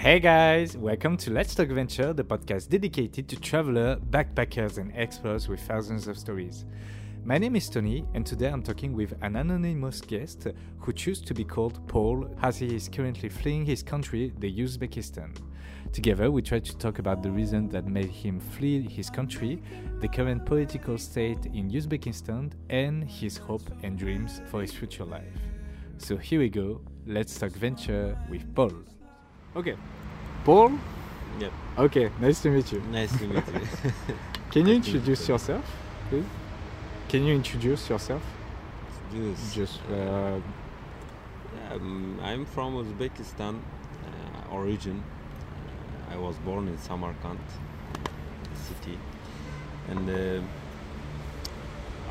Hey guys, welcome to Let's Talk Venture, the podcast dedicated to travelers, backpackers, and explorers with thousands of stories. My name is Tony, and today I'm talking with an anonymous guest who chose to be called Paul as he is currently fleeing his country, the Uzbekistan. Together, we try to talk about the reason that made him flee his country, the current political state in Uzbekistan, and his hope and dreams for his future life. So here we go, let's talk venture with Paul. Okay, Paul? Yep. Okay, nice to meet you. Nice to meet you. Can you Nice to meet introduce you. yourself, please? Can you introduce yourself? Juice. Just uh, Yeah, um, I'm from Uzbekistan uh, origin. Uh, I was born in Samarkand city, and uh,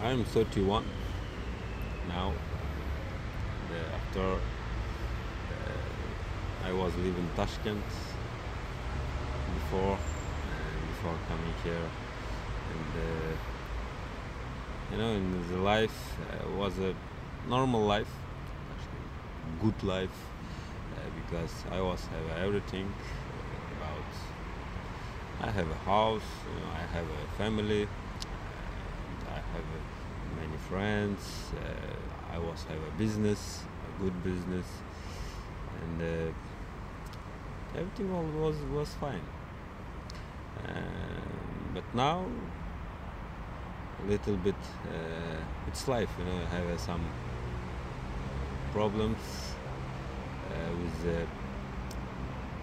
I'm 31 now. Uh, after uh, I was living Tashkent before, before coming here, and. Uh, you know in the life uh, was a normal life actually good life uh, because i was have everything about i have a house you know, i have a family i have many friends i was have a business a good business and everything was was fine but now a little bit uh, it's life you know I have uh, some problems uh, with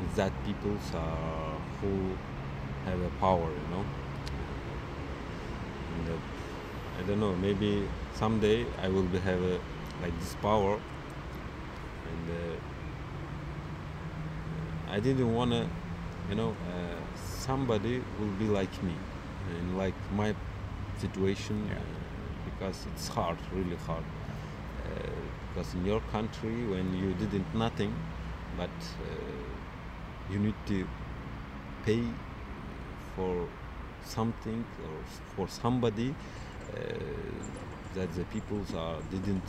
with that people uh, who have a power you know. And I don't know maybe someday I will be have a, like this power. And I didn't wanna you know uh, somebody will be like me and like my situation Yeah. uh, because it's hard, really hard. Uh, because in your country, when you didn't nothing, but uh, you need to pay for something or for somebody uh, that the peoples are didn't,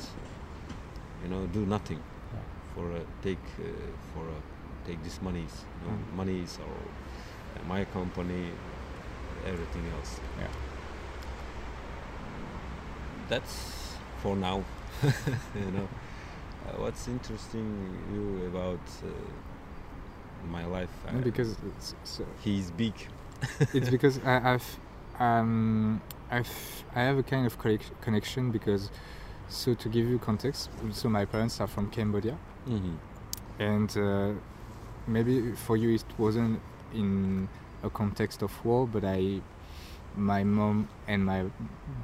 you know, do nothing Yeah. for uh, take uh, for take these monies, you know, Mm. monies or my company, everything else yeah. that's for now you know uh, what's interesting you about uh, my life uh, because it's, so he's big it's because I, I've um I've I have a kind of connection because so to give you context, so my parents are from Cambodia, mm-hmm. and uh, maybe for you it wasn't in a context of war, but I, my mom and my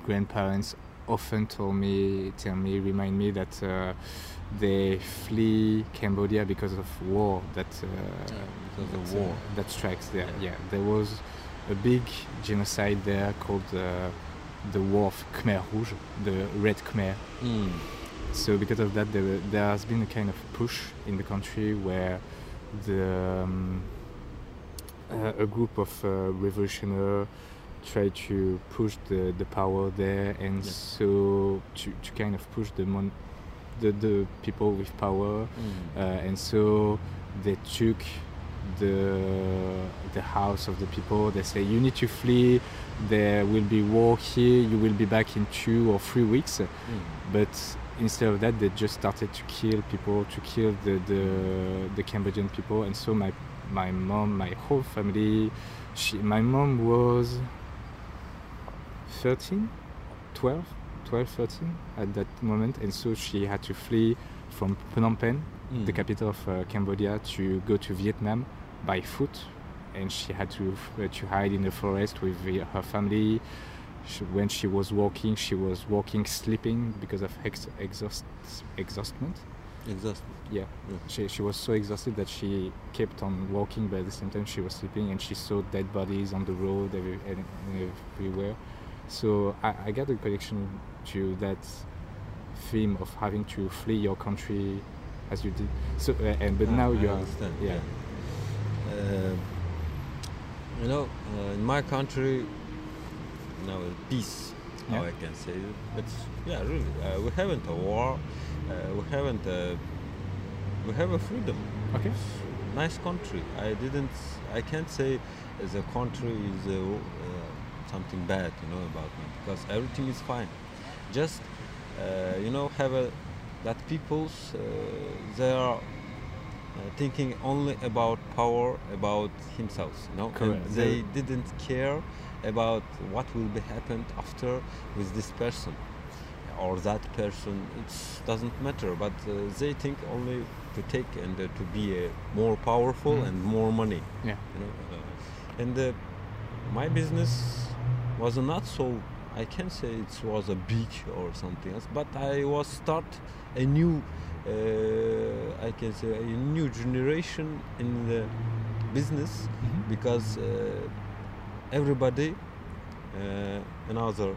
grandparents often told me, tell me, remind me that uh, they flee Cambodia because of war. That uh, because of that, uh, war that strikes there. Yeah. Yeah, there was a big genocide there called uh, the War of Khmer Rouge, the Red Khmer. mm. So because of that, there, there has been a kind of push in the country where the um, uh, a group of uh, revolutionaries try to push the, the power there, and Yeah. so to, to kind of push the mon- the, the people with power, Mm. uh, and so they took the the house of the people. They say you need to flee. There will be war here. You will be back in two or three weeks Mm. but instead of that they just started to kill people to kill the the, the cambodian people and so my my mom my whole family she my mom was 13 12 12 13 at that moment and so she had to flee from phnom penh the Mm. capital of uh, cambodia to go to vietnam by foot and she had to uh, to hide in the forest with her family she, when she was walking, she was walking sleeping because of ex- exhaust exhaustment. Exhausted Yeah, Yeah. she she was so exhausted that she kept on walking, but at the same time she was sleeping, and she saw dead bodies on the road every, everywhere. So I, I got a connection to that theme of having to flee your country as you did. So uh, and but Ah, now I you are understand, yeah. Uh, you know uh, in my country now peace how I can say it. but yeah really uh, we haven't a war we haven't uh, we have a freedom Okay. nice country. I didn't. I can't say the country is uh, uh, something bad, you know, about me because everything is fine. Just uh, you know, have a that people's uh, they are. Uh, thinking only about power, about themselves, you know, Correct. and they didn't care about what will be happened after with this person or that person it doesn't matter but uh, they think only to take and uh, to be uh, more powerful Mhm. and more money Yeah. you know uh, and uh, my business was not so i can say it was a big or something else but i was start a new uh, i can say a new generation in the business Mhm. because uh, everybody uh, in other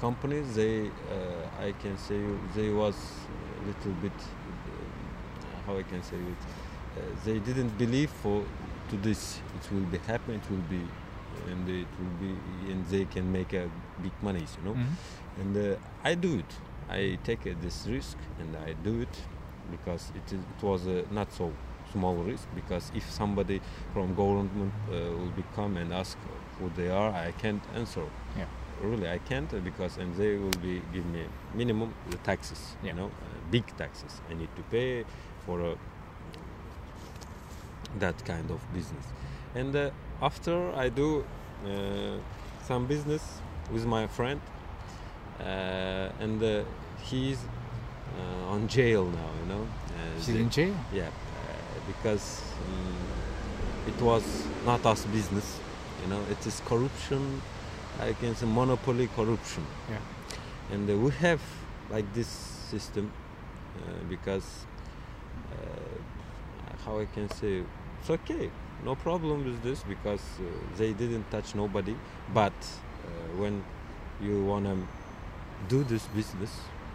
companies they uh, i can say they was a little bit uh, how i can say it uh, they didn't believe for to this it will be happen it will be and it will be and they can make a big monies you know Mhm. and uh, I do it. I take uh, this risk and I do it because it, is, it was a not so small risk. Because if somebody from government uh, will become and ask who they are, I can't answer. Yeah. Really, I can't uh, because and they will be give me minimum the taxes. Yeah. You know, uh, big taxes. I need to pay for a, that kind of business. And uh, after I do uh, some business with my friend, uh, and uh, he's uh, on jail now. You know, uh, She's they- in jail. yeah, uh, because um, it was not us business. You know, it is corruption. I can say monopoly corruption. Yeah. And uh, we have like this system uh, because uh, how I can say it's okay, no problem with this because uh, they didn't touch nobody. But uh, when you wanna do this business,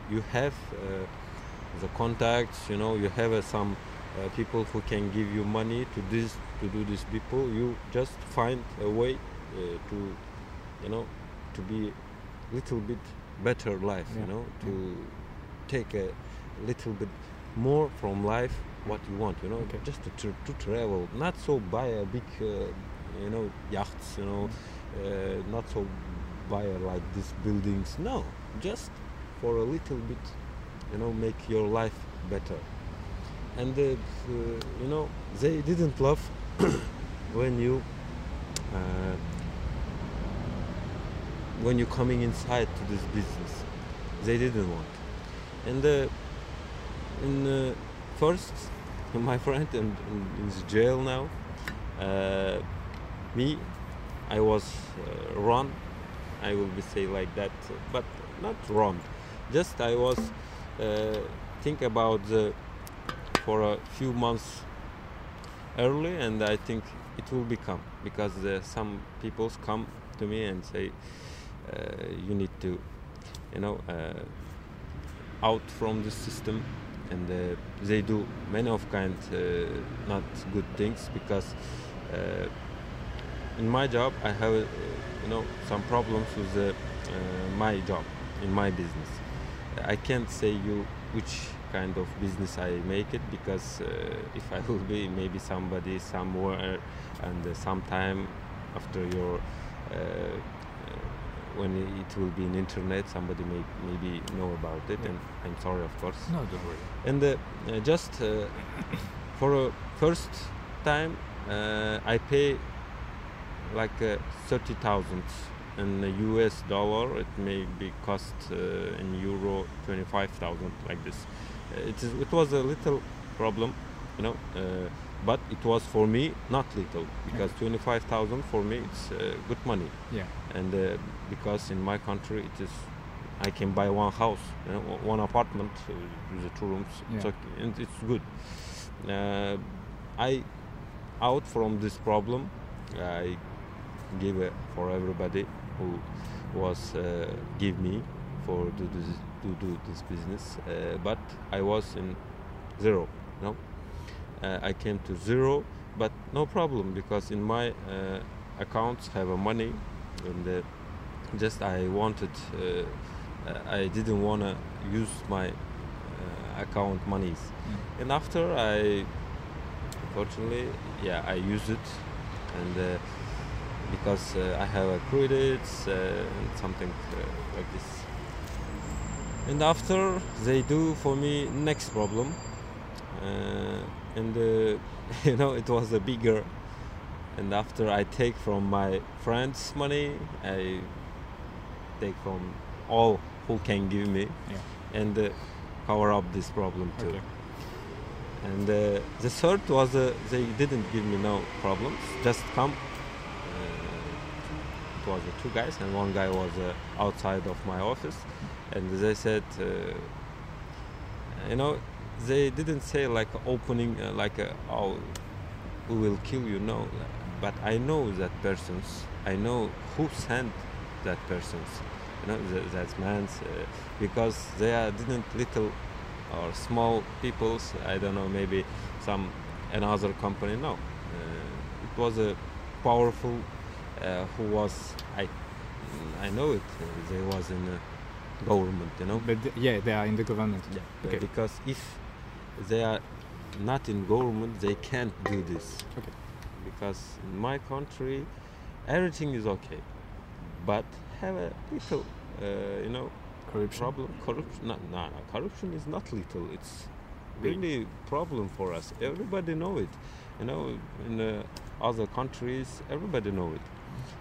you have uh, the contacts. You know, you have uh, some uh, people who can give you money to this to do this. People, you just find a way uh, to, you know, to be a little bit better life. Yeah, You know, to take a little bit more from life what you want. You know, Okay. just to, tr- to travel, not so buy a big, uh, you know, yachts. You know, uh, not so buy like these buildings. No, just for a little bit, you know, make your life better. And uh, uh, you know, they didn't love when you uh, when you're coming inside to this business. They didn't want. And uh, in uh, first, my friend in, in, jail now. Uh, me, I was uh, run. I will be say like that, but not wrong. Just I was uh, think about the for a few months early, and I think it will become because uh, some people come to me and say you need to, you know, uh, out from the system, and uh, they do many of kind uh, not good things because uh, in my job I have uh, you know some problems with uh, uh, my job in my business. I can't say you which kind of business I make it because uh, if I will be maybe somebody somewhere and uh, sometime after your uh, uh, when it will be in internet somebody may maybe know about it Yeah. and I'm sorry of course No, don't worry. and uh, uh, just uh, for a first time uh, I pay like uh, 30,000 in the US dollar it may be cost uh, in euro 25,000 like this uh, it, is, it was a little problem you know uh, but it was for me not little because 25,000 for me it's uh, good money Yeah. and uh, because in my country it is I can buy one house, you know, one apartment uh, with the two rooms, it's Yeah. okay, and it's good. Uh, I out from this problem, I give it for everybody who was uh, give me for to do this, to do this business, uh, but I was in zero, you know. Uh, I came to zero, but no problem because in my uh, accounts have a money, and uh, just I wanted, uh, uh, I didn't want to use my uh, account monies. Mm. And after I unfortunately, yeah, I use it, and uh, because uh, I have a credits uh, and something uh, like this. And after they do for me next problem, uh, and uh, you know it was a bigger. And after I take from my friends' money, I take from all who can give me, Yeah. and uh, cover up this problem too. Okay. And uh, the third was uh, they didn't give me no problems, just come. Uh, it was two guys, and one guy was uh, outside of my office, and they said, uh, you know, they didn't say like opening uh, like uh, oh we will kill you no but i know that persons i know who sent that persons you know th- that man's uh, because they are didn't little or small peoples i don't know maybe some another company no uh, it was a powerful uh, who was i i know it uh, they was in government you know But th- yeah, they are in the government. yeah, Okay. because if they are not in government, they can't do this. Okay. Because in my country, everything is okay, but have a little, uh, you know, Corruption. problem. Corruption? No, no, no, corruption is not little. It's really problem for us. Everybody know it. You know, in uh, other countries, everybody know it.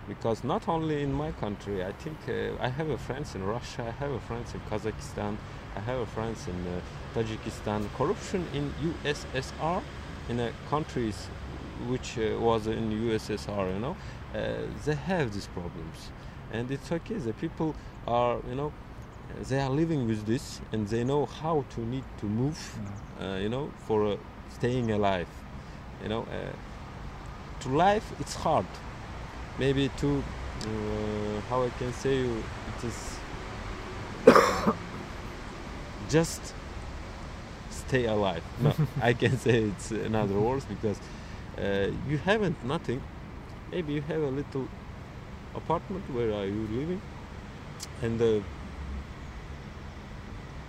Because not only in my country, I think uh, I have a friends in Russia, I have a friends in Kazakhstan, I have a friends in uh, Tajikistan. Corruption in USSR, in uh, countries which uh, was in USSR, you know, uh, they have these problems, and it's okay. The people are, you know, they are living with this, and they know how to need to move, Mm. uh, you know, for uh, staying alive. You know, uh, to life it's hard. Maybe to uh, how I can say you, it is just stay alive. No, I can say it's in other words because uh, you haven't nothing. Maybe you have a little apartment where are you living, and uh,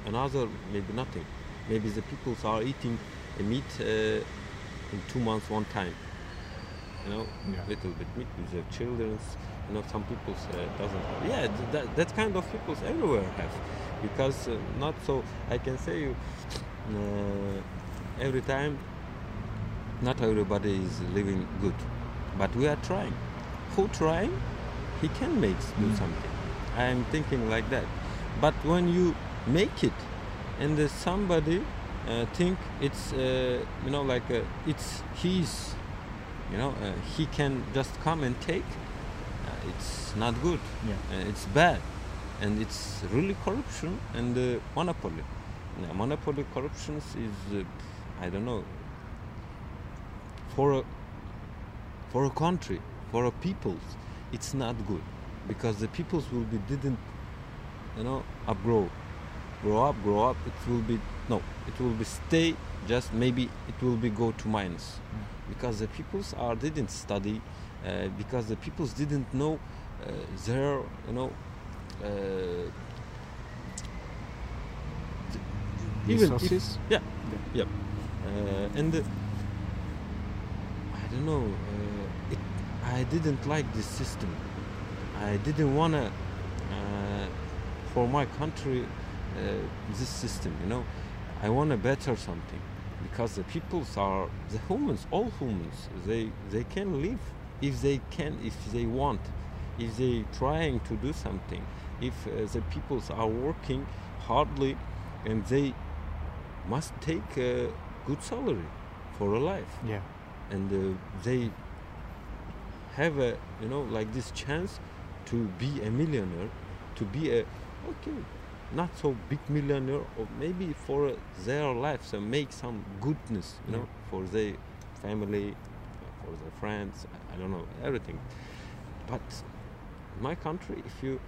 another maybe nothing. Maybe the people are eating a meat uh, in two months one time. You know, Yeah. little bit meat with their children. You know, some people uh, doesn't. Have. Yeah, th- that, that kind of people everywhere have, because uh, not so. I can say you every time. Not everybody is living good, but we are trying. Who trying? He can make do Mm. something. I am thinking like that. But when you make it, and there's somebody uh, think it's uh, you know like uh, it's his, you know uh, he can just come and take. Uh, it's not good. Yeah. Uh, it's bad, and it's really corruption and uh, monopoly. Monopoly corruptions is uh, I don't know for a for a country for a peoples it's not good because the peoples will be didn't you know upgrow grow up grow up it will be no it will be stay just maybe it will be go to minus because the peoples are didn't study uh, because the peoples didn't know uh, their you know uh, even if- Resources. yeah, yep. Uh, and uh, I don't know. Uh, it, I didn't like this system. I didn't wanna uh, for my country uh, this system. You know, I wanna better something because the peoples are the humans, all humans. They they can live if they can, if they want, if they trying to do something. If uh, the peoples are working hardly and they must take a good salary for a life. Yeah. and uh, they have a you know like this chance to be a millionaire to be a okay not so big millionaire or maybe for their lives and make some goodness you know for their family for their friends I- don't know everything. But in my country if you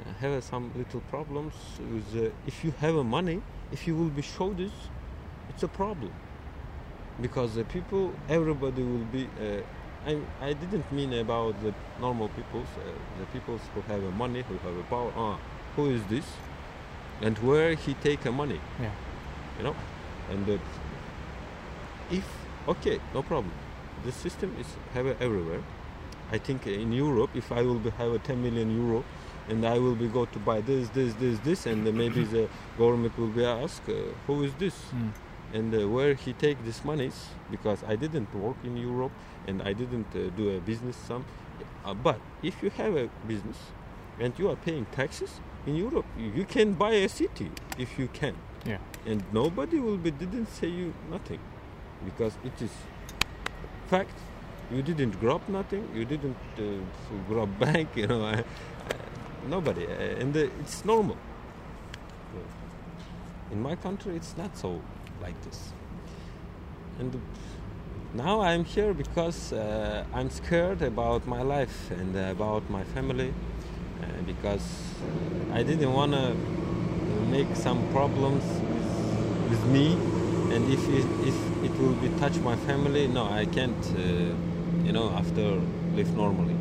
uh, have some little problems with uh, if you have a money if you will be show this it's a problem because the people everybody will be uh, I, I didn't mean about the normal peoples uh, the peoples who have money who have a power uh, who is this and where he take a money Yeah. you know and uh, if okay, no problem. the system is have everywhere. I think in Europe, if I will be, have a 10 million euro, and I will be go to buy this, this, this, this, and maybe the government will be asked, uh, who is this? Mm. and uh, where he take these monies because I didn't work in Europe and I didn't uh, do a business some uh, but if you have a business and you are paying taxes in Europe you, can buy a city if you can Yeah. and nobody will be didn't say you nothing because it is fact you didn't grab nothing you didn't uh, grab bank you know nobody uh, and uh, it's normal. In my country it's not so like this. And now i'm here because uh, i'm scared about my life and about my family uh, because i didn't want to make some problems with, me. And if it, if it will be touch my family no i can't uh, you know after live normally.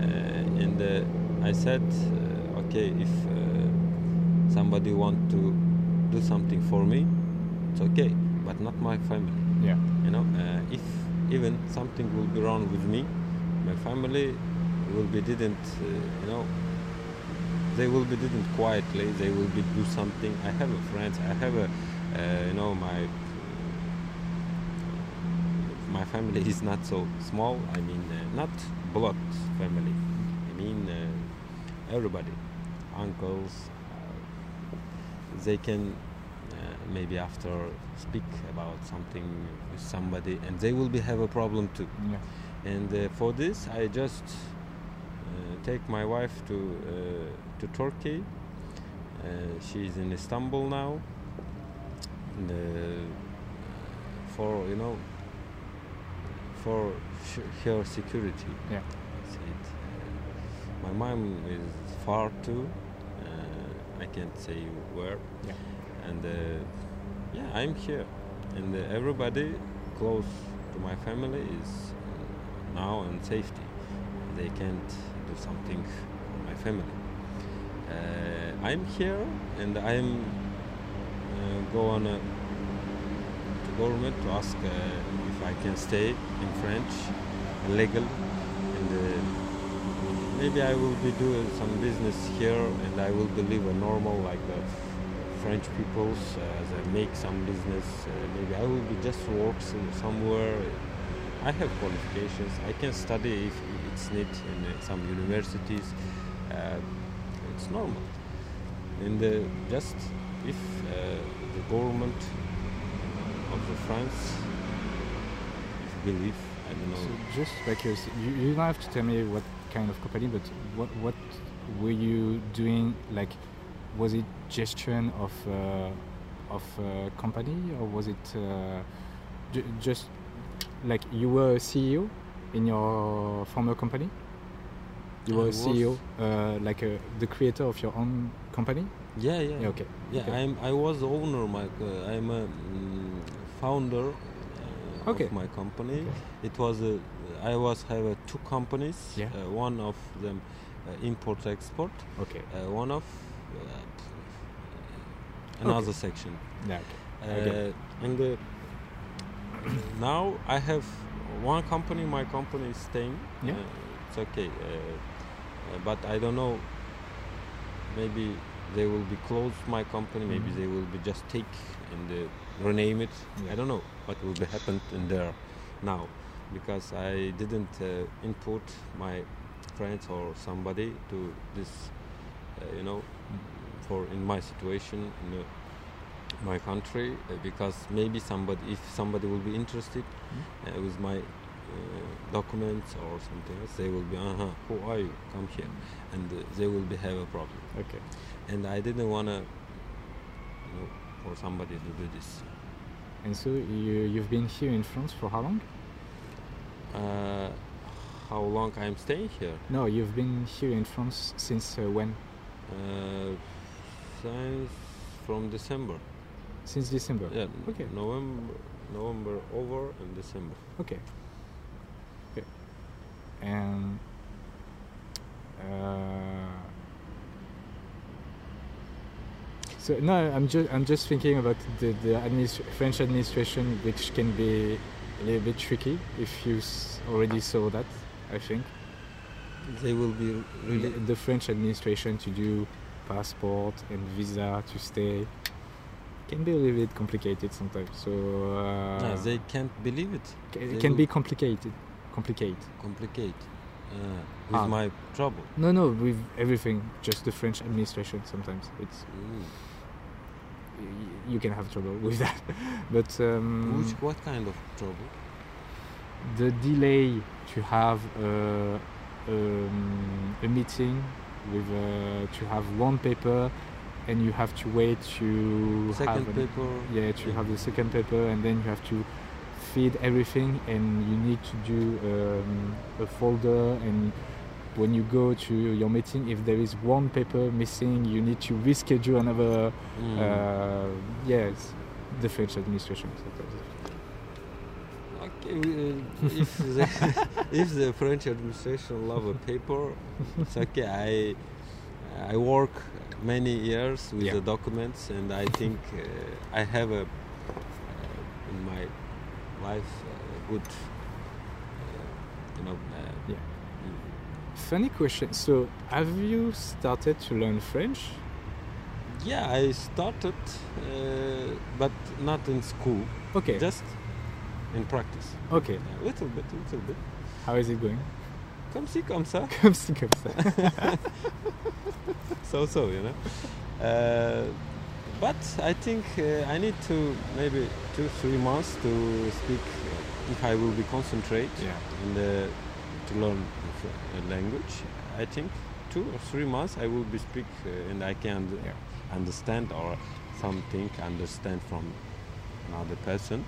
Uh, and i said uh, okay if uh, somebody want to do something for me it's okay but not my family. Yeah. you know uh, if even something will be wrong with me my family will be didn't uh, you know they will be didn't quietly they will be do something. I have a friends i have a uh, you know my my family is not so small. I mean uh, not blood family. I mean uh, everybody uncles uh, they can uh, maybe after speak about something with somebody and they will be have a problem too Yeah. and uh, for this i just uh, take my wife to uh, to turkey uh, she's in istanbul now and, uh, for you know for sh- her security Yeah. My mom is far too uh, i can't say where. Yeah. and uh, yeah i'm here. And uh, everybody close to my family is uh, now in safety. They can't do something for my family. Uh, i'm here and i'm uh, go on a, to government to ask uh, if i can stay in french legal and uh, maybe i will be doing some business here and i will be live a normal like the French peoples uh, they make some business. Uh, maybe I will be just work somewhere. I have qualifications. I can study if it's need in uh, some universities. Uh, it's normal. And uh, just if uh, the government of the France believe, I don't know. So just curiosity, you, you don't have to tell me what kind of company, but what what were you doing? Like, was it gestion of uh, of a company, or was it uh, ju- just like you were a CEO in your former company? You were a. CEO, uh, like uh the creator of your own company. yeah, yeah, Yeah, okay. Yeah, okay. I'm. I was the owner. My, uh, I'm a mm, founder uh, Okay. of my company. It was a. I was have uh, two companies. Yeah. Uh, one of them uh, import export. Okay. Uh, one of uh, another section. Yeah. Okay. Okay. Uh, and uh, now I have one company. My company is staying. Yeah. It's okay. But I don't know. Maybe they will be close my company. Maybe Mhm. they will be just take and uh, rename it. Yeah. I don't know what will be happened in there now because I didn't uh, input my friends or somebody to this. Uh, you know, for in my situation in uh, my country uh, because maybe somebody if somebody will be interested uh, with my uh, documents or something else they will be uh-huh who are you come here and they will be have a problem Okay. and i didn't want to you know for somebody to do this And so you you've been here in France for how long? Uh, how long i'm staying here No, you've been here in France since uh, when? uh, since from december Since December. yeah Okay. november november over and december Okay. Okay. And uh, so no, I'm just I'm just thinking about the the French administration, which can be a little bit tricky if you s- already saw that. I think They will be the, really. the French administration to do passport and visa to stay can be a little bit complicated sometimes. So uh, No, they can't believe it. it can be complicated. Complicate. Complicate. Uh, with Ah. my trouble. No, no, with everything, just the French administration. Sometimes it's Mm. You can have trouble with that. But um, Which, what kind of trouble? the delay to have uh, um, a meeting with uh, to have one paper and you have to wait to Second have an- paper. yeah to have the second paper and then you have to feed everything and you need to do um, a folder and when you go to your meeting if there is one paper missing you need to reschedule another Mm. uh, yes the french administration. Okay, uh, if, the, if the French administration love a paper, it's okay. I I work many years with Yeah. the documents, and I think uh, I have a uh, in my life a good, uh, you know. Funny question. So, have you started to learn French? Yeah, I started, uh, but not in school. Okay. Just in practice. okay. A little bit, a little bit. How is it going? Comme ci, comme ça. Comme ci, comme ça. so so you know uh, but i think uh, i need to maybe two three months to speak if i will be concentrate Yeah. in the to learn language i think two or three months i will be speak uh, and i can understand or something understand from another person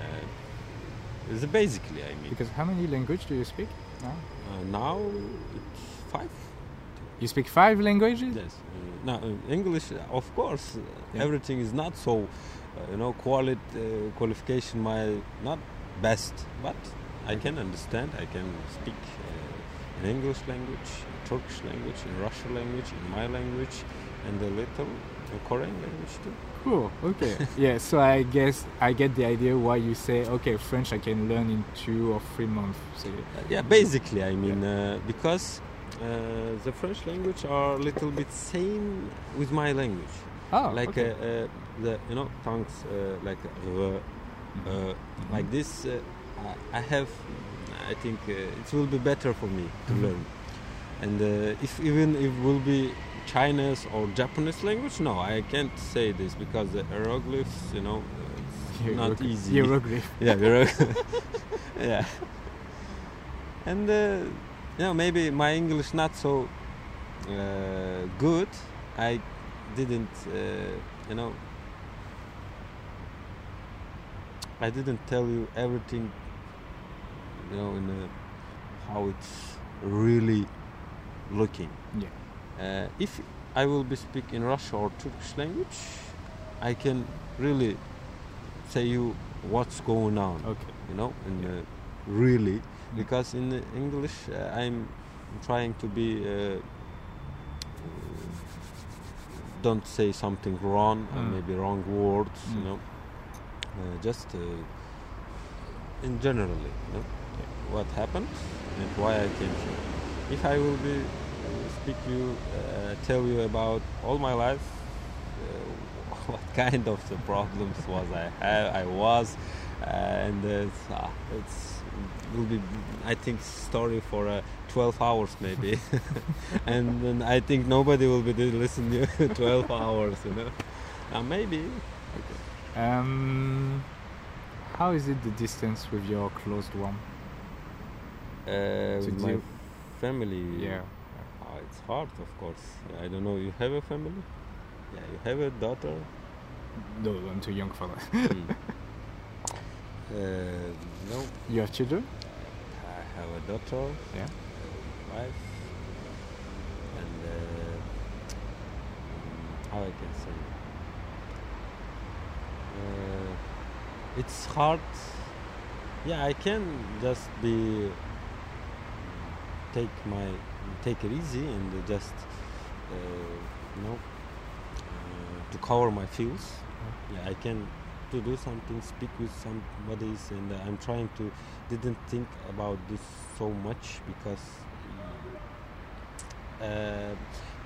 uh, it's basically i mean Because how many language do you speak now? uh, now it's five You speak five languages? Yes. Uh, now, uh, English, uh, of course, uh, Yeah. everything is not so, uh, you know, quality uh, qualification my not best, but I can understand. I can speak uh, in English language, Turkish language, in Russian language, in my language, and a little uh, Korean language too. Cool. Okay. yeah. So I guess I get the idea why you say okay, French I can learn in two or three months. So, Uh, yeah, basically, I mean, uh, because uh, the French language are a little bit same with my language. oh, like okay. uh, uh, the you know tongues uh, like uh, uh, like this uh, I have I think uh, it will be better for me to Mhm. learn and uh, if even if will be Chinese or Japanese language no I can't say this because the hieroglyphs you know it's not easy Hieroglyph. yeah hieroglyph yeah and uh, you know maybe my English not so uh, good I didn't uh, you know I didn't tell you everything you know in a, how it's really looking Yeah. uh, if I will be speaking Russian or Turkish language I can really say you what's going on Okay. you know in Yeah. really because in the English uh, I'm trying to be uh, don't say something wrong or Mm. maybe wrong words you Mm. know uh, just uh, in generally you know what happened and why I came here. If I will be uh, speak you uh, tell you about all my life uh, what kind of the problems was I have I was uh, and it's, ah, it's will be I think story for uh, 12 hours maybe. And then I think nobody will be listening to 12 hours you know? Uh, maybe. Um, how is it the distance with your closed one? Uh, with my family Yeah. oh, it's hard of course I don't know you have a family yeah you have a daughter No, I'm too young for that. Hmm. uh, no You have children? I have a daughter Yeah. a wife and uh, mm, how I can say uh, it's hard yeah I can just be take my take it easy and just uh, you know uh, to cover my feels yeah I can to do something, speak with somebody, and I'm trying to. Didn't think about this so much because uh,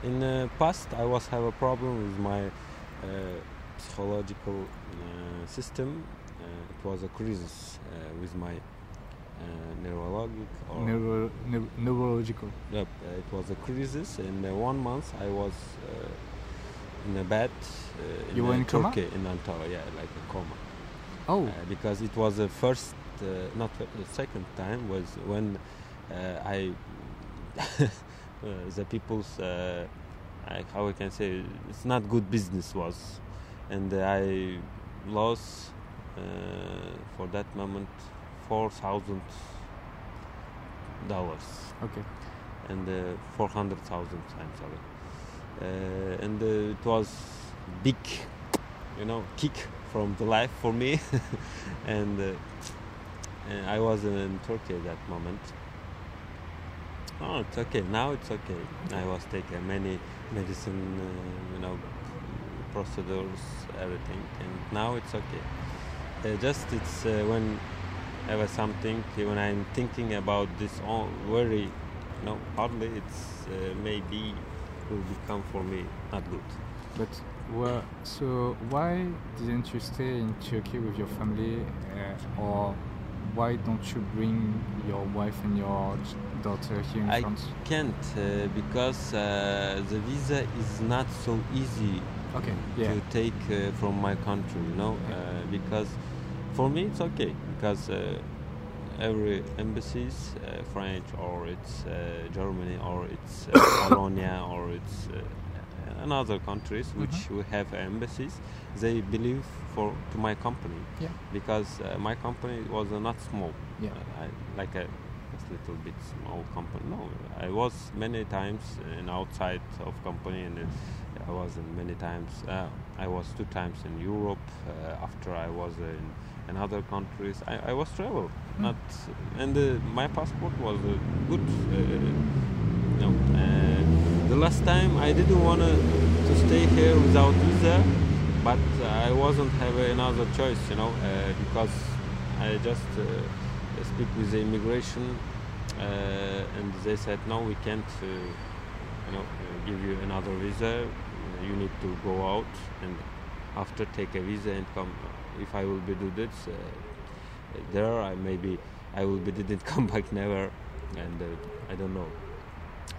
in the past I was have a problem with my uh, psychological uh, system. Uh, it was a crisis uh, with my Uh, neurologic or Neuro, neur- neurological. Yep, uh, it was a crisis. In uh, one month, I was in a bed. Uh, you were in Turkey, coma? in Antalya, yeah, like a coma. Oh. Uh, because it was the first, uh, not the second time, was when I, the people's, I, how I can say, it's not good business was, and I lost for that moment four thousand dollars. Okay. And uh, four hundred thousand. I'm sorry. Uh, and uh, it was big, you know, kick from the life for me. and, and, I was in Turkey at that moment. Oh, it's okay. Now it's okay. I was taking many medicine, you know, procedures, everything, and now it's okay. just it's when ever something when I'm thinking about this all you know hardly it's uh, maybe will become for me not good but well, so why didn't you stay in Turkey with your family uh, or why don't you bring your wife and your daughter here in I France? I can't uh, because uh, the visa is not so easy okay. yeah. to take uh, from my country, you know, uh, because for me it's okay because uh, every embassies, uh, French or it's uh, Germany or it's uh, Polonia or it's uh, another countries which mm-hmm. we have embassies, they believe for to my company yeah. because uh, my company was not small, yeah. I, like a little bit small company. No, I was many times in outside of company and I was in many times. Uh, I was two times in Europe uh, after I was in and other countries. I, I was travel, mm. not and uh, my passport was uh, good. Uh, you know, uh, the last time I didn't want to stay here without visa, but I wasn't have another choice, you know, uh, because I just uh, speak with the immigration, and they said no, we can't, you know, give you another visa. You need to go out and after take a visa and come if I will be do this uh, there, I maybe I will be didn't come back never, and uh, I don't know.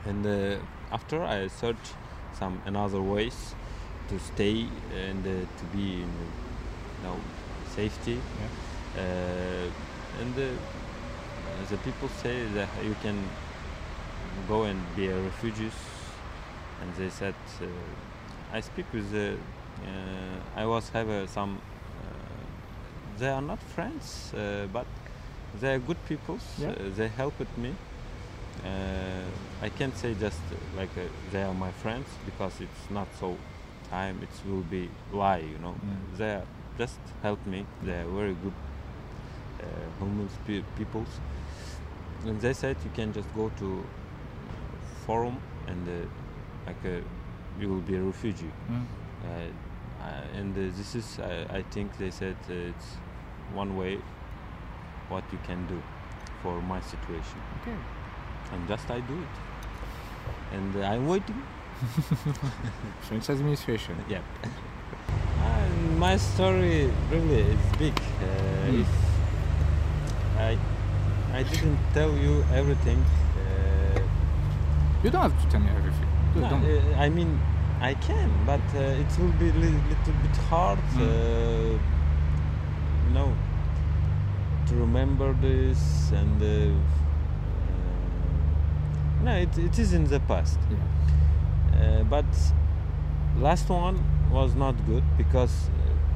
And uh, after I search some another ways to stay and to be in you know safety. Yeah. and the people say that you can go and be a refugee and they said uh, I speak with the uh, I was have uh, some they are not friends, uh, but they are good people. Yeah. Uh, they helped me. Uh, I can't say just like they are my friends because it's not so time. It will be lie, you know. Mm. They just help me. They are very good human pe- peoples. And they said you can just go to forum and like you will be a refugee. Mm. Uh, and uh, this is, I think they said uh, it's one way what you can do for my situation. Okay. And just I do it. And uh, I'm waiting. French administration. Yeah. my story really is big. Uh, mm. If I I didn't tell you everything. Uh, you don't have to tell me everything. No, uh, I mean, I can, but uh, it will be a li- little bit hard. Mm you know to remember this and uh, uh, no it, it is in the past yeah. uh, but last one was not good because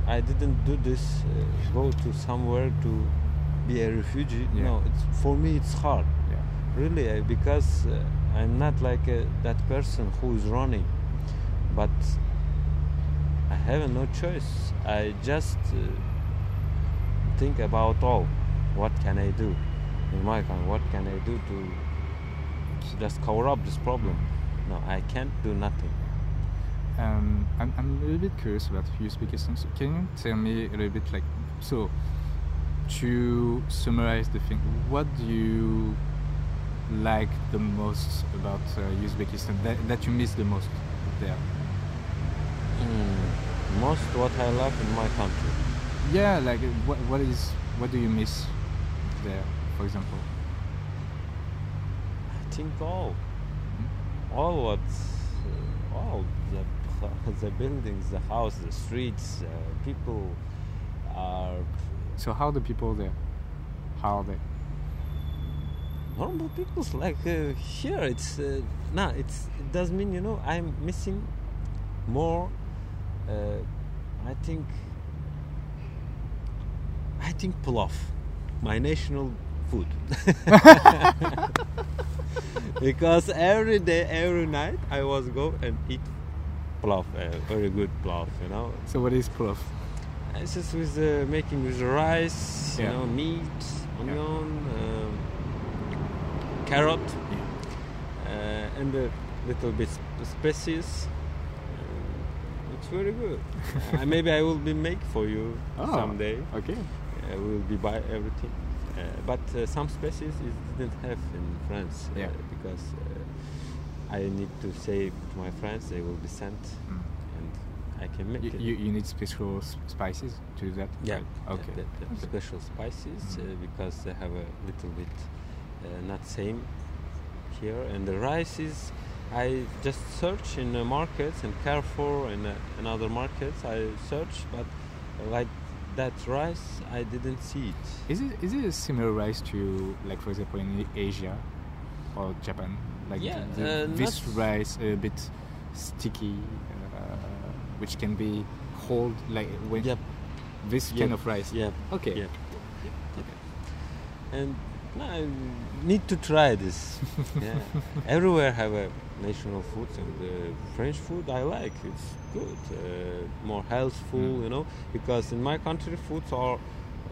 I didn't do this uh, go to somewhere to be a refugee yeah. no it's for me it's hard yeah. really because uh, I'm not like uh, that person who is running but I have no choice I just think about all what can I do in my country, what can I do to just cover up this problem no I can't do nothing um, I'm, I'm a little bit curious about Uzbekistan. So can you tell me a little bit like so to summarize the thing? What do you like the most about uh, Uzbekistan that, that you miss the most there? Mm, most what I love in my country. Yeah, like what what is what do you miss there, for example? I think all, all what, uh, all the the buildings, the house, the streets, uh, people are So how the people there? How are they? normal people like uh, here. It's uh, nah. It's it does mean you know I'm missing more. Uh, I think. I think pulaf, my national food. because every day, every night, I was go and eat pulaf, uh, very good pulaf, you know. So what is pulaf? It's just with uh, making with rice, Yeah. you know, meat, onion, um, carrot, uh, and a little bit sp- spices. Uh, it's very good. uh, maybe I will be make for you Oh. someday. Okay. Uh, we will be buy everything. Uh, but uh, some species it didn't have in France uh, Yeah. because uh, I need to say to my friends they will be sent Mm. and I can make You, it. you, you need special spices to do that? Yeah. Right. Okay. Special spices uh, Mhm. because they have a little bit uh, not same here. And the rice is, I just search in the markets and Carrefour and uh, in other markets. I search, but uh, like that rice, I didn't see it. Is it is it a similar rice to like for example in Asia or Japan? Like Yeah, the, uh, this rice a bit sticky, uh, which can be hold like when Yep. this Yep. kind of rice. Yeah. Okay. Yeah. And no, I need to try this. yeah. Everywhere a national food and the French food I like. It's good, uh, more healthful, Mm. you know. Because in my country, foods are.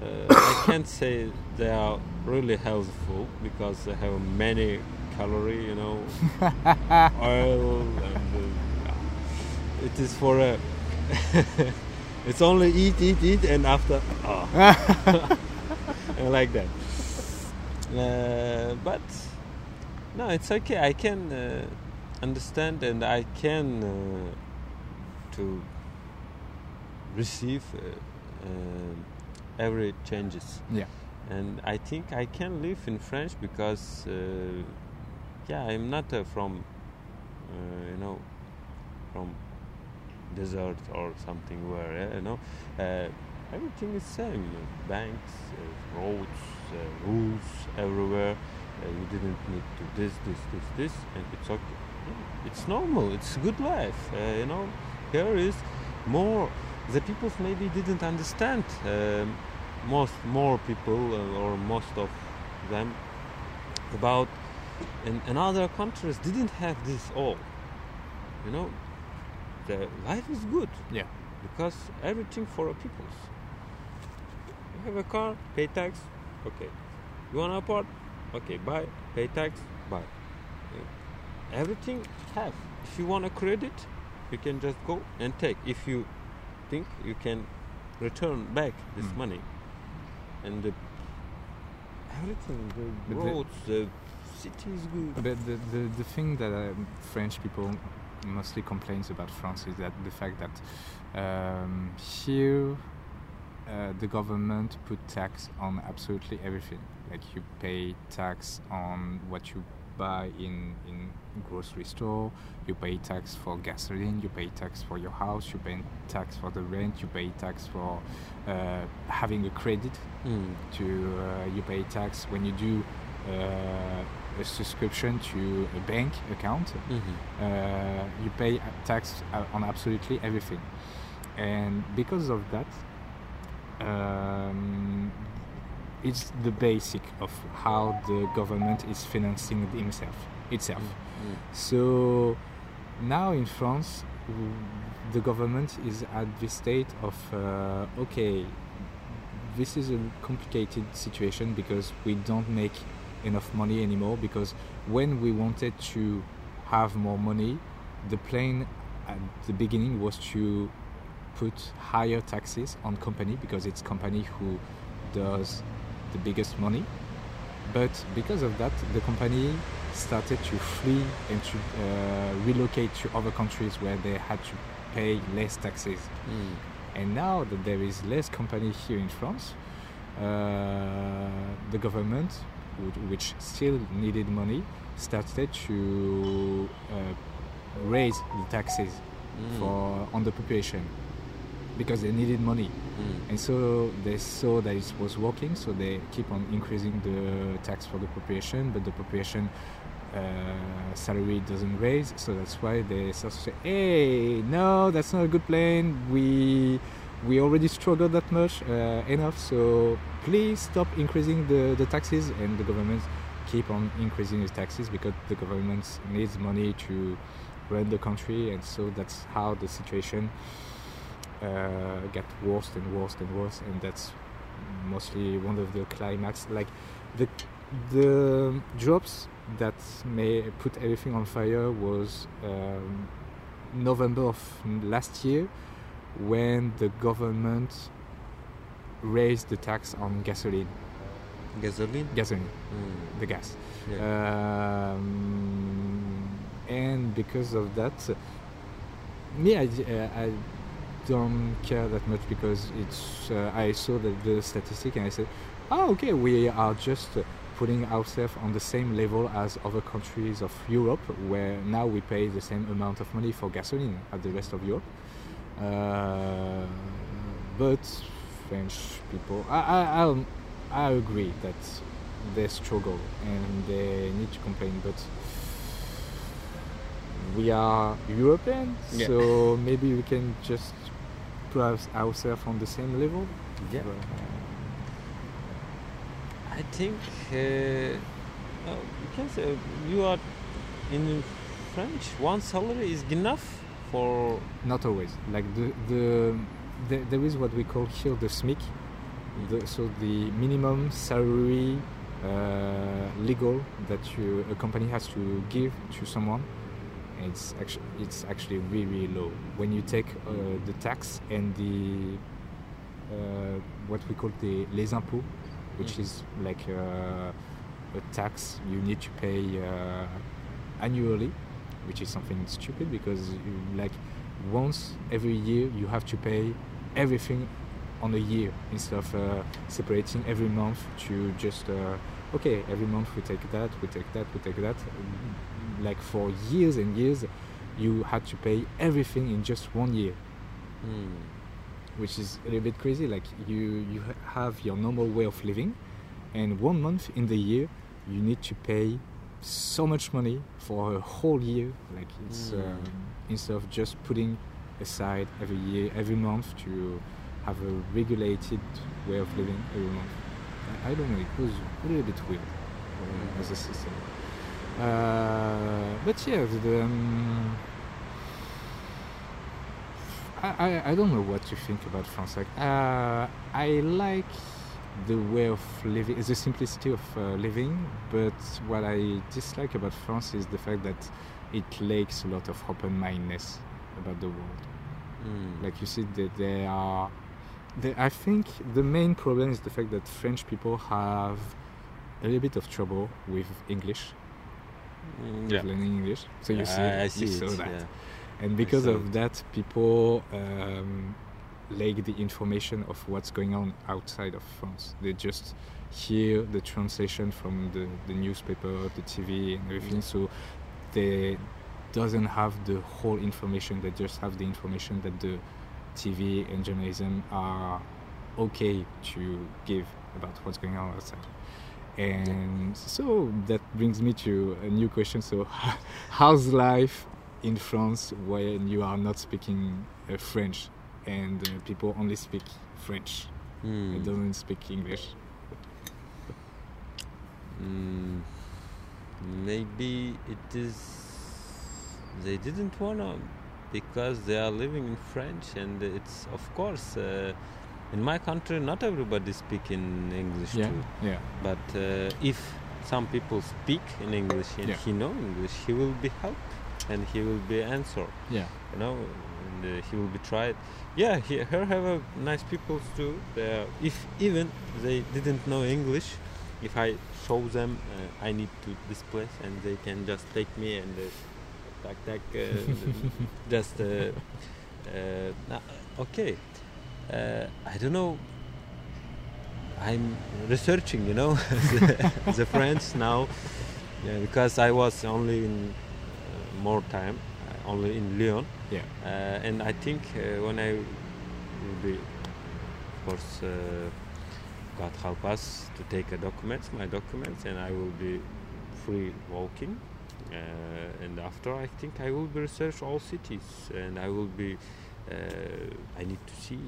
Uh, I can't say they are really healthful because they have many calorie, you know, oil, and uh, it is for a. it's only eat, eat, eat, and after, oh, I like that. Uh, but no, it's okay. I can uh, understand and I can uh, to receive uh, uh, every changes. Yeah. And I think I can live in French because, uh, yeah, I'm not uh, from, uh, you know, from desert or something where uh, you know uh, everything is same. Banks, uh, roads, uh, rules everywhere. Uh, you didn't need to this, this, this, this, and it's okay. It's normal. It's good life. Uh, you know, here is more. The people maybe didn't understand. Um, most more people uh, or most of them about in, in other countries didn't have this all. You know, the life is good Yeah. because everything for peoples. You have a car, pay tax, okay. You want a apart, okay, buy, pay tax, buy. Everything have. If you want a credit, you can just go and take. If you think you can return back this Mm. money, and the, everything, the But the- roads, the city is good. But the, the, the thing that um, French people mostly complains about France is that the fact that um, here uh, the government put tax on absolutely everything. Like you pay tax on what you buy in in grocery store, you pay tax for gasoline, you pay tax for your house, you pay tax for the rent, you pay tax for uh, having a credit Mm. to uh, you pay tax when you do uh, a subscription to a bank account. Mhm. Uh, you pay tax uh, on absolutely everything, and because of that, um, it's the basic of how the government is financing himself itself. Mm. So now in France, the government is at this state of uh, okay, this is a complicated situation because we don't make enough money anymore. Because when we wanted to have more money, the plan at the beginning was to put higher taxes on company because it's company who does the biggest money. But because of that, the company started to flee and to uh, relocate to other countries where they had to pay less taxes. And now that there is less company here in France, uh, the government, which still needed money, started to uh, raise the taxes Mm. for on the population because they needed money. Mm. And so they saw that it was working, so they keep on increasing the tax for the population, but the population uh, salary doesn't raise, so that's why they start to say, "Hey, no, that's not a good plan. We we already struggled that much uh, enough, so please stop increasing the, the taxes." And the government keep on increasing the taxes because the government needs money to run the country, and so that's how the situation uh, get worse and worse and worse, and that's mostly one of the climax. Like the the drops that may put everything on fire was um, November of last year when the government raised the tax on gasoline, Gasoline? gasoline, Mm. the gas. Yeah. Um, and because of that, me, I, uh, I don't care that much because it's. Uh, I saw the, the statistic and I said, "Oh, okay, we are just putting ourselves on the same level as other countries of Europe, where now we pay the same amount of money for gasoline as the rest of Europe." Uh, but French people, I, I, I, I agree that they struggle and they need to complain, but we are European, Yeah. so maybe we can just put ourselves on the same level. Yeah. But, I think uh, uh, you can say you are in French. One salary is enough for. not always. Like the the, the there is what we call here the SMIC, the, so the minimum salary uh, legal that you, a company has to give to someone. It's actually it's actually really, really low when you take uh, the tax and the uh, what we call the les impôts, which Mm. is like uh, a tax you need to pay uh, annually, which is something stupid because you, like once every year you have to pay everything on a year instead of uh, separating every month to just uh, okay every month we take that we take that we take that like for years and years you had to pay everything in just one year. Mm. which is a little bit crazy like you you have your normal way of living and one month in the year you need to pay so much money for a whole year. Like it's Mm. um, instead of just putting aside every year every month to have a regulated way of living every month. I, don't know it was a little bit weird uh, as a system uh, but yeah the um, I, I, I don't know what to think about France. Like, uh, I like the way of living, the simplicity of uh, living, but what I dislike about France is the fact that it lacks a lot of open-mindedness about the world. Mm. Like you see, that they are. They, I think the main problem is the fact that French people have a little bit of trouble with English, Mm, yeah. learning English. So you Yeah, see, I, I you see saw it. that Yeah. and because of that people um, lack the information of what's going on outside of france they just hear the translation from the, the newspaper the tv and everything Yeah. so they doesn't have the whole information they just have the information that the tv and journalism are okay to give about what's going on outside and so that brings me to a new question so how's life in France when you are not speaking uh, French and uh, people only speak French Mm. and doesn't speak English. Mm, maybe it is they didn't wanna because they are living in French and it's of course uh, in my country not everybody speak in English Yeah, too yeah, but uh, if some people speak in English and Yeah. he know English he will be helped and he will be answer. Yeah. You know, and uh, he will be tried. Yeah, he, here have a nice people too. They are, if even they didn't know English, if I show them uh, I need to this place and they can just take me and uh, tack tack uh, just uh, uh, okay. Uh, I don't know. I'm researching, you know, the, the French now, yeah, because I was only in uh, more time, uh, only in Lyon, Yeah. uh, and I think uh, when I will be, of course, uh, God help us to take a documents, my documents, and I will be free walking. Uh, and after, I think I will be research all cities, and I will be. Uh, I need to see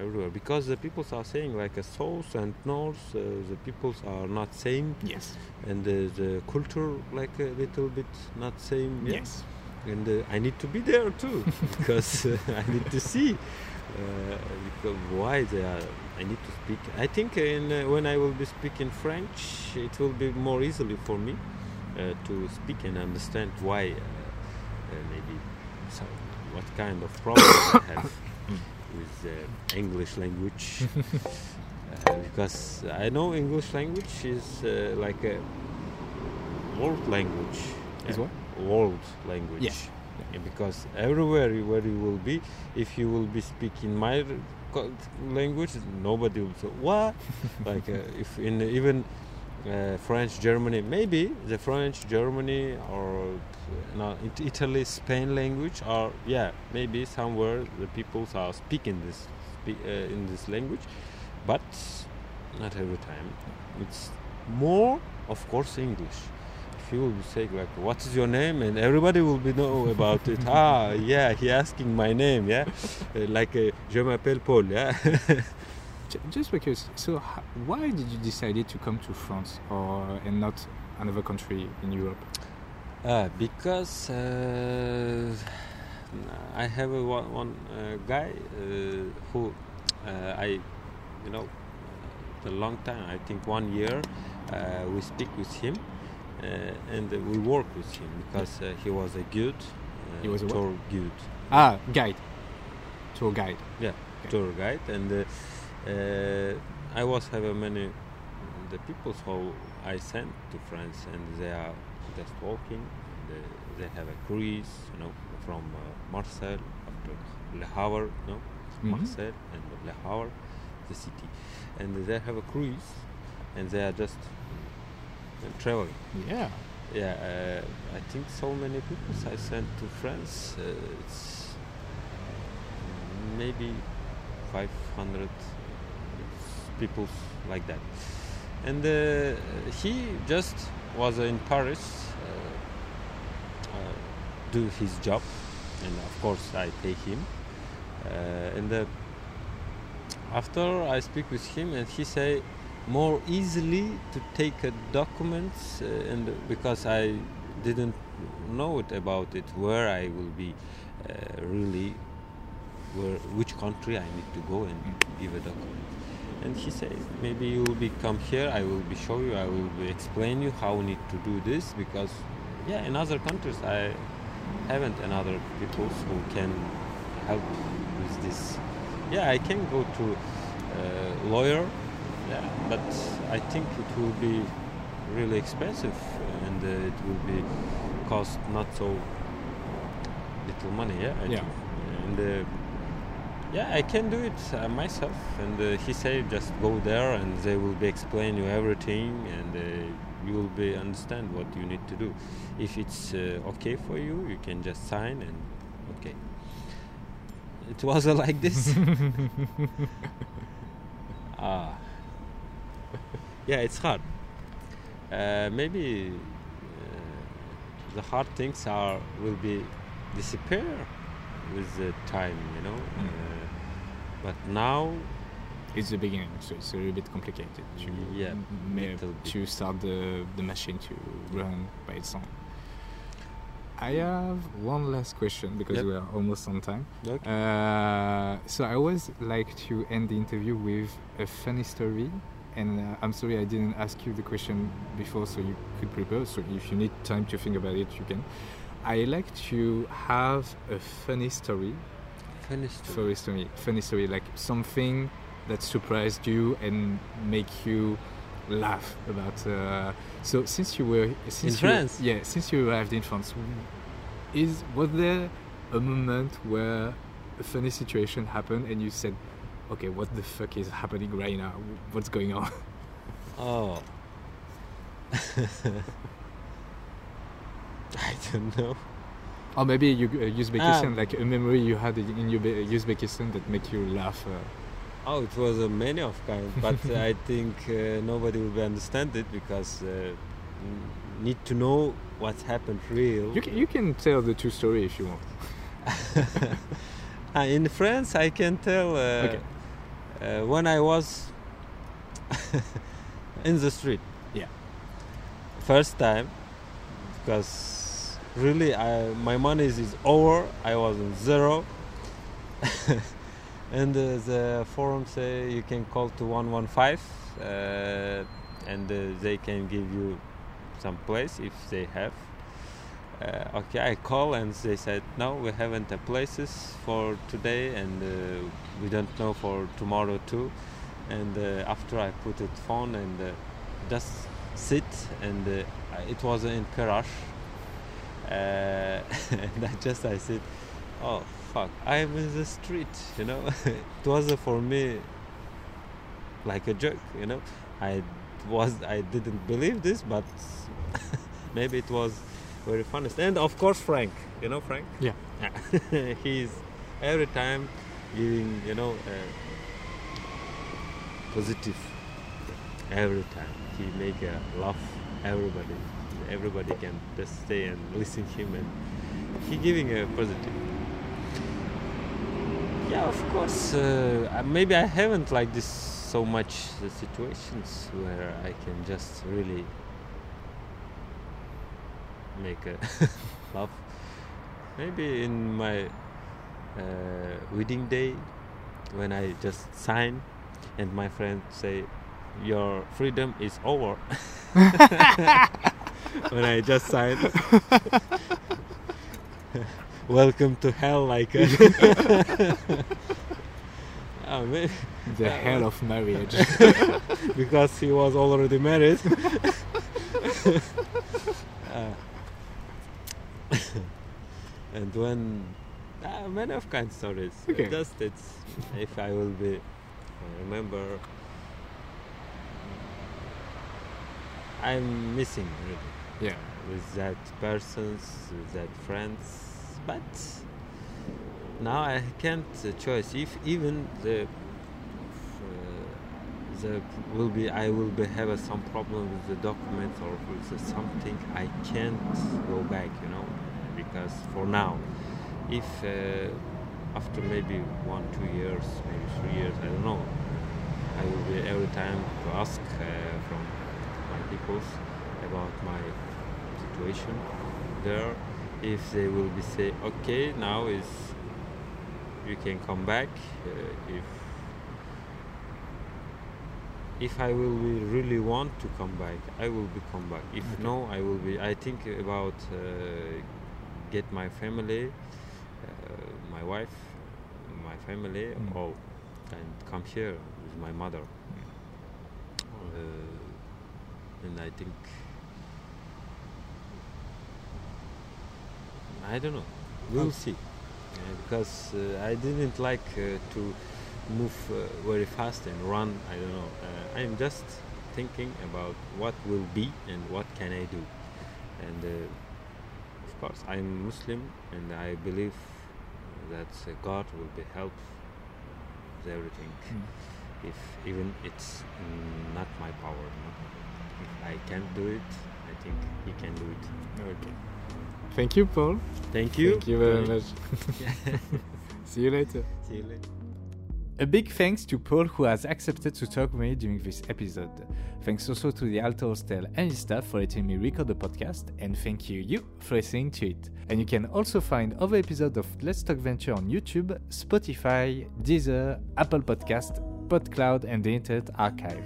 everywhere because the peoples are saying like a south and north. Uh, the peoples are not same, Yes. and uh, the culture like a little bit not same. yeah Yes. and uh, I need to be there too because uh, I need to see uh, why they are. I need to speak. I think in, uh, when I will be speaking French, it will be more easily for me uh, to speak and understand why uh, uh, maybe so what kind of problem I have with uh, English language. uh, because I know English language is uh, like a world language. Is what? world language. Yeah. Yeah, Because everywhere where you will be, if you will be speaking my language, nobody will say what. like uh, if in even uh, French, Germany, maybe the French, Germany, or no, It- Italy, Spain language, or yeah, maybe somewhere the people are speaking this spe- uh, in this language, but not every time. It's more, of course, English. If you will say like what is your name? and everybody will be know about it. Ah yeah he asking my name yeah? Uh, like uh, je m'appelle Paul yeah? Just because, so why did you decide to come to France or and not another country in Europe? Uh, because uh, I have a one, one uh, guy uh, who uh, I you know uh, a long time I think one year uh, we speak with him uh, and we work with him because uh, he was a good uh, He was a what? tour guide Ah, guide, tour guide. yeah Okay. tour guide and uh, uh, I was having many the people who I sent to France and they are just walking they, they have a cruise you know from uh, Marseille after Le Havre no Mhm. Marseille and Le Havre the city and they have a cruise and they are just traveling Yeah. yeah, uh, I think so many people I sent to France. Uh, it's maybe 500 people like that. And uh, he just was in Paris, uh, uh, do his job, and of course I pay him. Uh, and uh, after I speak with him, and he say more easily to take a documents, and because I didn't know it about it, where I will be really, where which country I need to go and give a document. And he said, maybe you will be come here. I will be show you. I will be explain you how you need to do this because, yeah, in other countries I haven't another people who can help with this. Yeah, I can go to uh, lawyer, yeah, but I think it will be really expensive and uh, it will be cost not so little money. Yeah, I Yeah. think. and. Uh, yeah, I can do it uh, myself. And uh, he said, just go there, and they will be explain you everything, and uh, you will be understand what you need to do. If it's uh, okay for you, you can just sign and okay. It was uh, like this. ah, yeah, it's hard. Uh, maybe uh, the hard things are will be disappear with the time, you know. Uh, but now, It's the beginning, so it's a little bit complicated to Yeah, m- ma- little bit. to start the the machine to run by its own. I have one last question because Yep. we are almost on time. Uh, so I always like to end the interview with a funny story, and uh, I'm sorry I didn't ask you the question before, so you could prepare. So if you need time to think about it, you can. I like to have a funny story. Funny story. Funny story. Funny story. Like something that surprised you and make you laugh about. Uh, so since you were since In you, France? yeah, since you arrived in France, is was there a moment where a funny situation happened and you said, "Okay, what the fuck is happening right now? What's going on?" Oh. I don't know. Or maybe you uh, Uzbekistan, Ah. like a memory you had in Uzbekistan that make you laugh. Uh, Oh, it was a many of kind, but I think uh, nobody will understand it because uh, need to know what's happened real. you can, you can tell the true story if you want. Ah, in France, I can tell uh, Okay. uh, when I was in the street. Yeah. First time, because really, I, my money is, over. I was in zero. and uh, the forum say you can call to 115 uh, and uh, they can give you some place if they have uh, okay i call and they said no we haven't places for today and uh, we don't know for tomorrow too and uh, after i put it phone and just sit and it was in Karash uh, and i just i said oh fuck i'm in the street you know? It was for me like a joke you know? I was i didn't believe this but maybe it was very funny. And of course frank you know frank? Yeah. he's every time giving you know uh, positive every time he make a laugh everybody everybody can just stay and listen to him and he giving a positive. Yeah of course uh, uh, maybe i haven't like this so much the situations where i can just really make a laugh. Maybe in my uh, wedding day when i just sign and my friend say your freedom is over when i just signed. Welcome to hell like uh, oh, The Uh, hell of marriage. because he was already married. Uh, and when uh, many of kind stories. Okay. just it's if i will be I remember i'm missing really yeah. with that persons with that friends but now i can't uh, choice if even the uh, the will be i will be have uh, some problem with the documents or with something i can't go back you know because for now if uh, after maybe one two years maybe three years i don't know i will be every time to ask from my peoples about my situation there if they will be say okay now is you can come back uh, if if I will be really want to come back, I will be come back. If Okay. no, I will be. I think about uh, get my family, uh, my wife, my family, Mm. all, and come here with my mother. Uh, and I think I don't know. We'll see. Uh, because uh, I didn't like uh, to move uh, very fast and run. I don't know. Uh, I'm just thinking about what will be and what can I do. And uh, of course, I'm Muslim and I believe that uh, God will be help with everything. Mm. If even it's mm, not my power. No? If I can't do it, I think He can do it. Okay. Thank you, Paul. Thank you. Thank you very Tony. much. See you later. See you later. A big thanks to Paul who has accepted to talk with me during this episode. Thanks also to the Alto Hostel and his staff for letting me record the podcast, and thank you, you, for listening to it. And you can also find other episodes of Let's Talk Venture on YouTube, Spotify, Deezer, Apple Podcast, PodCloud, and the Internet Archive.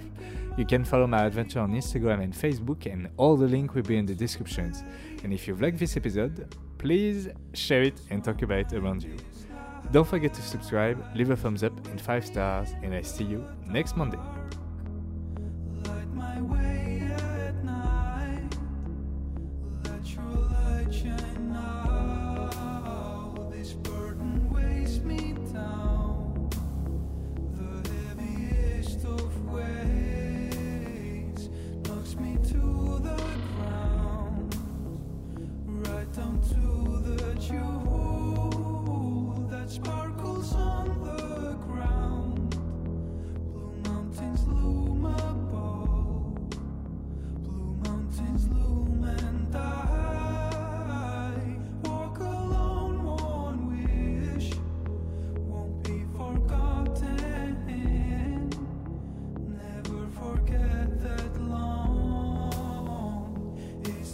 You can follow my adventure on Instagram and Facebook, and all the link will be in the descriptions. And if you've liked this episode, please share it and talk about it around you. Don't forget to subscribe, leave a thumbs up and 5 stars, and I see you next Monday.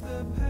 the past.